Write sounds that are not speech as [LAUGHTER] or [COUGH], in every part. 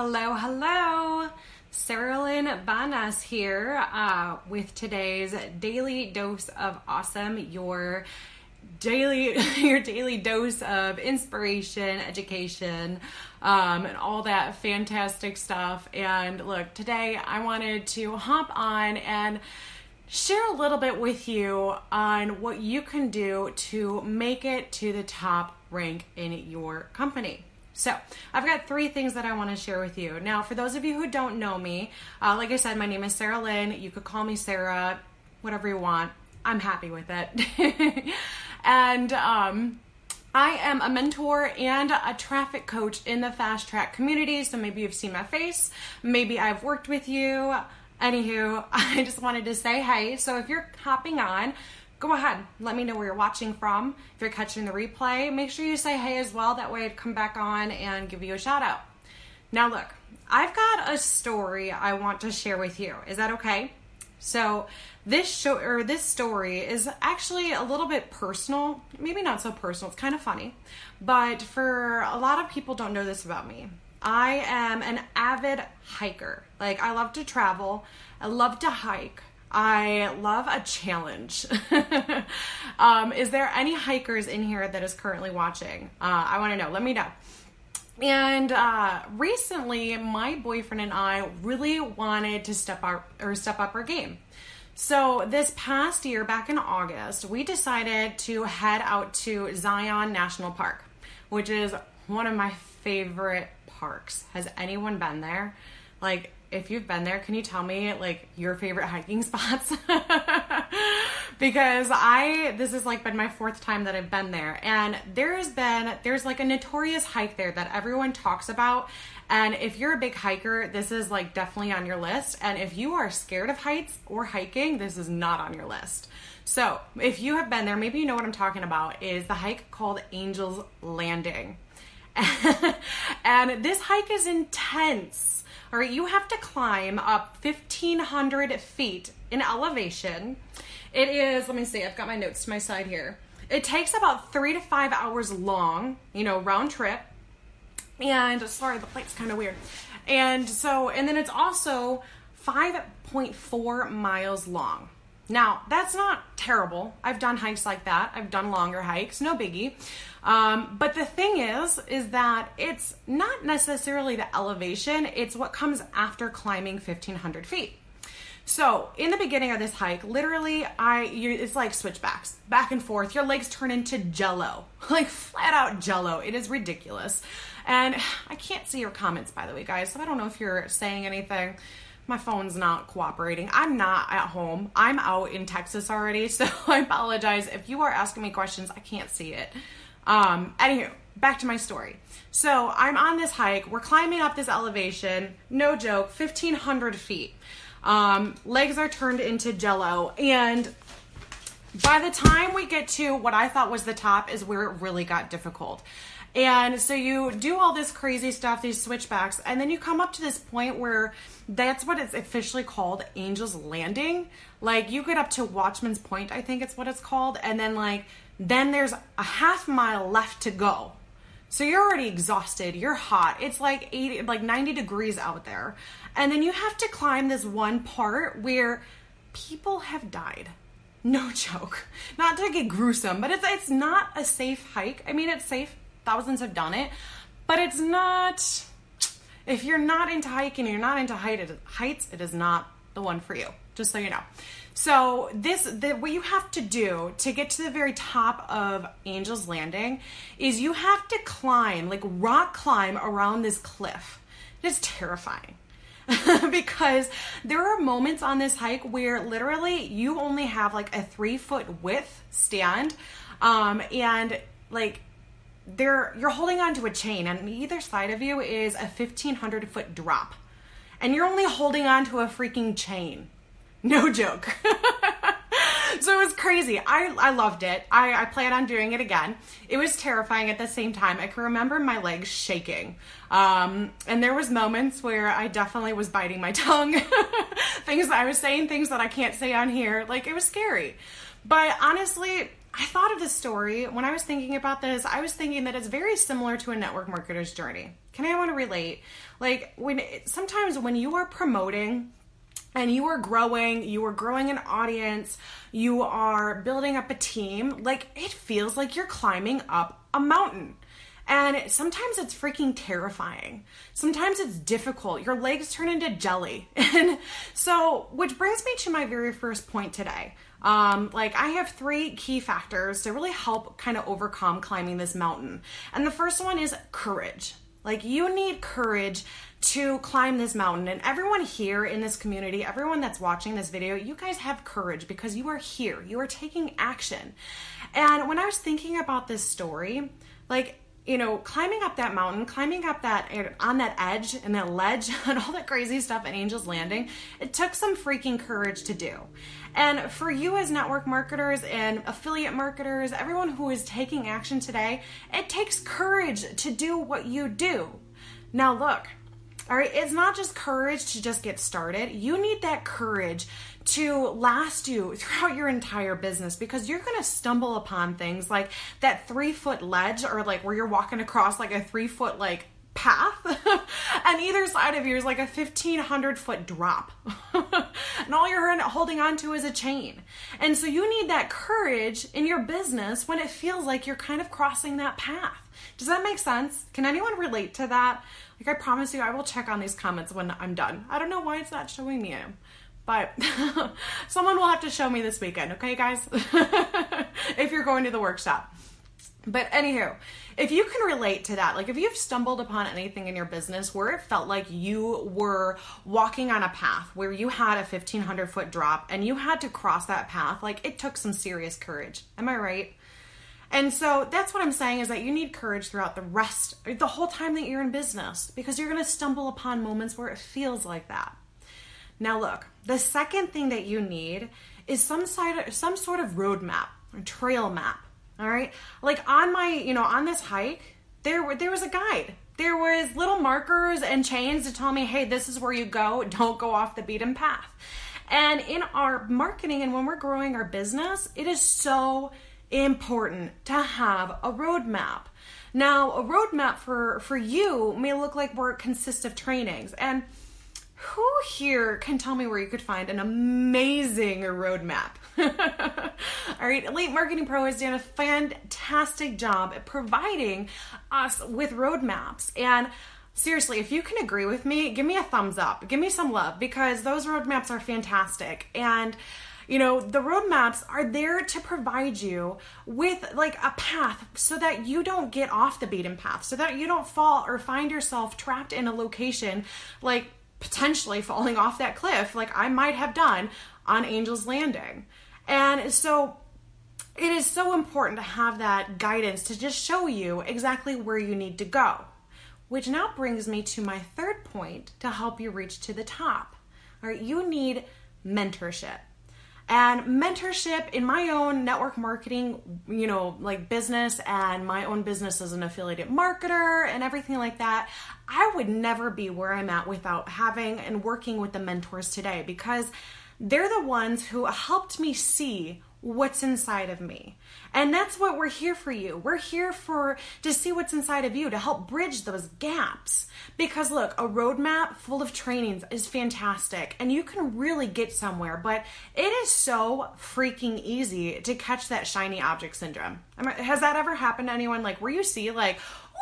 Hello, hello. Sarah Lynn Banas here uh, with today's daily dose of awesome. Your daily, [LAUGHS] your daily dose of inspiration, education, um, and all that fantastic stuff. And look, today I wanted to hop on and share a little bit with you on what you can do to make it to the top rank in your company. So, I've got three things that I want to share with you. Now, for those of you who don't know me, uh, like I said, my name is Sarah Lynn. You could call me Sarah, whatever you want. I'm happy with it. [LAUGHS] and um, I am a mentor and a traffic coach in the fast track community. So maybe you've seen my face, maybe I've worked with you. Anywho, [LAUGHS] I just wanted to say hey. So if you're hopping on, go ahead. Let me know where you're watching from. If you're catching the replay, make sure you say hey as well. That way I'd come back on and give you a shout out. Now, look, I've got a story I want to share with you. Is that okay? So, this show or this story is actually a little bit personal. Maybe not so personal. It's kind of funny. But for a lot of people don't know this about me. I am an avid hiker. Like I love to travel. I love to hike. I love a challenge. [LAUGHS] um, is there any hikers in here that is currently watching? Uh, I want to know. Let me know. And uh, recently, my boyfriend and I really wanted to step up or step up our game. So this past year, back in August, we decided to head out to Zion National Park, which is one of my favorite parks. Has anyone been there? Like if you've been there, can you tell me like your favorite hiking [LAUGHS] spots? because I this has like been my fourth time that I've been there and there has been there's like a notorious hike there that everyone talks about and if you're a big hiker, this is like definitely on your list and if you are scared of heights or hiking, this is not on your list. So, if you have been there, maybe you know what I'm talking about is the hike called Angel's Landing. [LAUGHS] and this hike is intense all right, you have to climb up 1,500 feet in elevation. It is, let me see, I've got my notes to my side here. It takes about three to five hours long, you know, round trip. And sorry, the plate's kind of weird. And so, and then it's also 5.4 miles long. Now, that's not terrible. I've done hikes like that. I've done longer hikes, no biggie. Um, but the thing is, is that it's not necessarily the elevation, it's what comes after climbing 1500 feet. So in the beginning of this hike, literally, I you, it's like switchbacks, back and forth. Your legs turn into jello, [LAUGHS] like flat out jello. It is ridiculous, and [SIGHS] I can't see your comments by the way, guys. So I don't know if you're saying anything my phone's not cooperating. I'm not at home. I'm out in Texas already, [LAUGHS] so I apologize if you are asking me questions. I can't see it. Um, anywho, back to my story. So I'm on this hike. We're climbing up this elevation. No joke, 1,500 feet. Um, legs are turned into jello, and by the time we get to what I thought was the top, is where it really got difficult. And so you do all this crazy stuff, these switchbacks, and then you come up to this point where that's what it's officially called Angel's Landing. Like you get up to Watchman's Point, I think it's what it's called, and then like then there's a half mile left to go. So you're already exhausted, you're hot. It's like 80 like 90 degrees out there. And then you have to climb this one part where people have died. No [LAUGHS] joke. Not to get gruesome, but it's it's not a safe hike. I mean, it's safe thousands have done it, but it's not. If you're not into hiking, you're not into heights, it is not the one for you. Just so you know. So this, the, what you have to do to get to the very top of Angel's Landing is you have to climb, like rock climb around this cliff. It is terrifying. [LAUGHS] because there are moments on this hike where literally you only have like a three foot width stand um, and like there you're holding onto a chain and either side of you is a 1500 foot drop. And you're only holding onto a freaking chain. No joke. [LAUGHS] So it was crazy. I i loved it. I i plan on doing it again. It was terrifying at the same time. I can remember my legs shaking. Um and there was moments where i definitely was biting my [LAUGHS] tongue. Things that i was saying things that i can't say on here. Like it was scary. But honestly I thought of this story when I was thinking about this. I was thinking that it's very similar to a network marketer's journey. Can I want to relate? Like when sometimes when you are promoting and you are growing, you are growing an audience, you are building up a team, like it feels like you're climbing up a mountain. And sometimes it's freaking terrifying. Sometimes it's difficult. Your legs turn into jelly. [LAUGHS] And so, which brings me to my very first point today. Um, like, I have three key factors to really help kind of overcome climbing this mountain. And the first one is courage. Like, you need courage to climb this mountain. And everyone here in this community, everyone that's watching this video, you guys have courage because you are here. You are taking action. And when I was thinking about this story, like, you know, climbing up that mountain, climbing up that on that edge and that ledge [LAUGHS] and all that crazy stuff at Angel's Landing, it took some freaking courage to do. And for you as network marketers and affiliate marketers, everyone who is taking action today, it takes courage to do what you do. Now, look, all right, it's not just courage to just get started. You need that courage to last you throughout your entire business because you're going to stumble upon things like that three foot ledge or like where you're walking across like a three foot like path [LAUGHS] and either side of you is like a 1500 foot drop. [LAUGHS] And all you're holding on to is a chain. And so you need that courage in your business when it feels like you're kind of crossing that path. Does that make sense? Can anyone relate to that? Like I promise you, I will check on these comments when I'm done. I don't know why it's not showing me but [LAUGHS] someone will have to show me this weekend, okay, guys? [LAUGHS] if you're going to the workshop. But anywho, if you can relate to that, like if you've stumbled upon anything in your business where it felt like you were walking on a path where you had a 1500 foot drop and you had to cross that path, like it took some serious courage. Am I right? And so that's what I'm saying is that you need courage throughout the rest, the whole time that you're in business, because you're going to stumble upon moments where it feels like that. Now, look, the second thing that you need is some side, some sort of roadmap or trail map. All right, like on my, you know, on this hike, there were there was a guide. There was little markers and chains to tell me, hey, this is where you go. [LAUGHS] Don't go off the beaten path. And in our marketing and when we're growing our business, it is so important to have a roadmap. Now, a roadmap for, for you may look like it consists of trainings. And who here can tell me where you could find an amazing roadmap? [LAUGHS] All right, Elite Marketing Pro has done a fantastic job at providing us with roadmaps. And seriously, if you can agree with me, give me a thumbs up, give me some love because those roadmaps are fantastic. And you know, the roadmaps are there to provide you with like a path so that you don't get off the beaten path, so that you don't fall or find yourself trapped in a location like potentially falling off that cliff, like I might have done on Angel's Landing. And so it is so important to have that guidance to just show you exactly where you need to go. Which now brings me to my third point to help you reach to the top. All right, you need mentorship and mentorship in my own network marketing, you know, like business and my own business as an affiliate marketer and everything like that. I would never be where I'm at without having and working with the mentors today because they're the ones who helped me see what's inside of me. And that's what we're here for you. We're here for to see what's inside of you to help bridge those gaps. Because look, a roadmap full of trainings is fantastic and you can really get somewhere, but it is so freaking easy to catch that shiny object syndrome. Has that ever happened to anyone like where you see like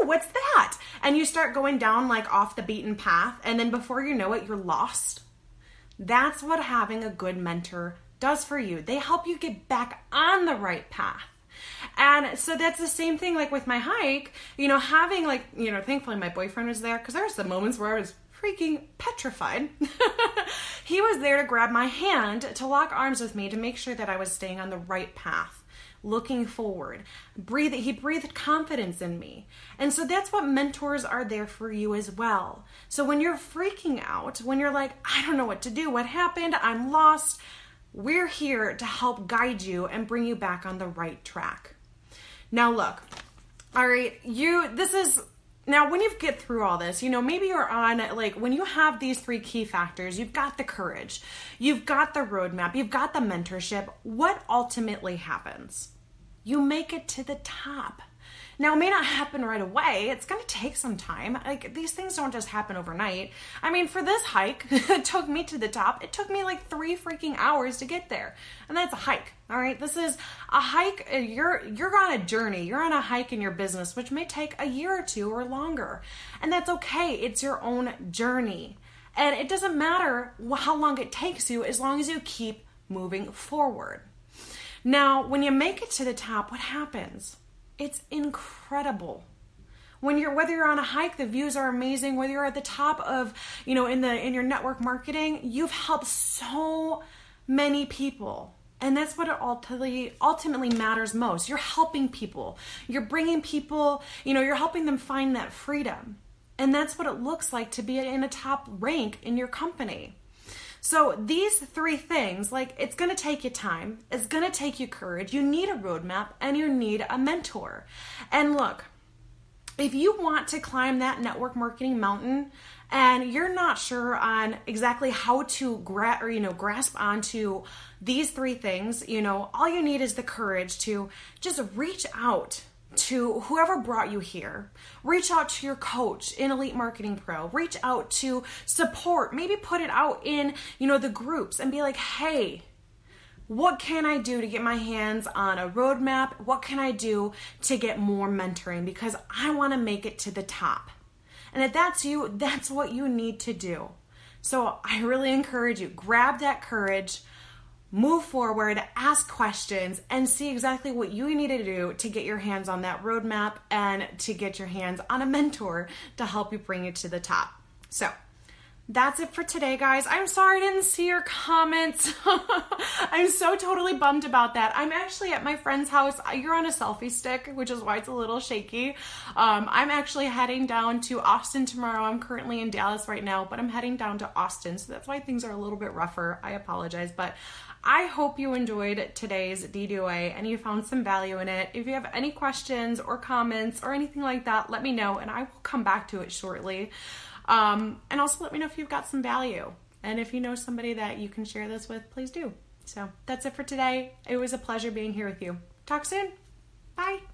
Oh, what's that? And you start going down like off the beaten path, and then before you know it, you're lost. That's what having a good mentor does for you. They help you get back on the right path. And so that's the same thing like with my hike, you know, having like, you know, thankfully my boyfriend was there because there was some moments where I was freaking petrified. [LAUGHS] he was there to grab my hand, to lock arms with me, to make sure that I was staying on the right path, looking forward. Breathe he breathed confidence in me. And so that's what mentors are there for you as well. So when you're freaking out, when you're like, I don't know what to do, what happened? I'm lost we're here to help guide you and bring you back on the right track. Now, look, all right, you, this is now when you get through all this you know maybe you're on like when you have these three key factors you've got the courage you've got the roadmap you've got the mentorship what ultimately happens you make it to the top. Now, it may not happen right away. It's going to take some time. Like, these things don't just happen overnight. I mean, for this hike, [LAUGHS] it took me to the top. It took me like three freaking hours to get there. And that's a hike. All right. This is a hike. Uh, you're, you're on a journey. You're on a hike in your business, which may take a year or two or longer. And that's okay. It's your own journey. And it doesn't matter how long it takes you as long as you keep moving forward. Now, when you make it to the top, what happens? It's incredible. When you're whether you're on a hike, the views are amazing, whether you're at the top of, you know, in the in your network marketing, you've helped so many people. And that's what it ultimately ultimately matters most. You're helping people. You're bringing people, you know, you're helping them find that freedom. And that's what it looks like to be in a top rank in your company. So these three things, like it's going to take you time, it's going to take you courage. You need a roadmap and you need a mentor. And look, if you want to climb that network marketing mountain and you're not sure on exactly how to gra- or you know grasp onto these three things, you know, all you need is the courage to just reach out to whoever brought you here. Reach out to your coach in Elite Marketing Pro. Reach out to support. Maybe put it out in, you know, the groups and be like, "Hey, what can I do to get my hands on a roadmap? What can I do to get more mentoring because I want to make it to the top." And if that's you, [LAUGHS] that's what you need to do. So, I really encourage you grab that courage move forward, ask questions, and see exactly what you need to do to get your hands on that roadmap and to get your hands on a mentor to help you bring it to the top. So, that's it for today, guys. I'm sorry I didn't see your comments. [LAUGHS] I'm so totally bummed about that. I'm actually at my friend's house. You're on a selfie stick, which is why it's a little shaky. Um, I'm actually heading down to Austin tomorrow. I'm currently in Dallas right now, but I'm heading down to Austin, so that's why things are a little bit rougher. I apologize, but I hope you enjoyed today's DDOA and you found some value in it. If you have any questions or comments or anything like that, let me know and I will come back to it shortly. Um, and also let me know if you've got some value. And if you know somebody that you can share this with, please do. So that's it for today. It was a pleasure being here with you. Talk soon. Bye.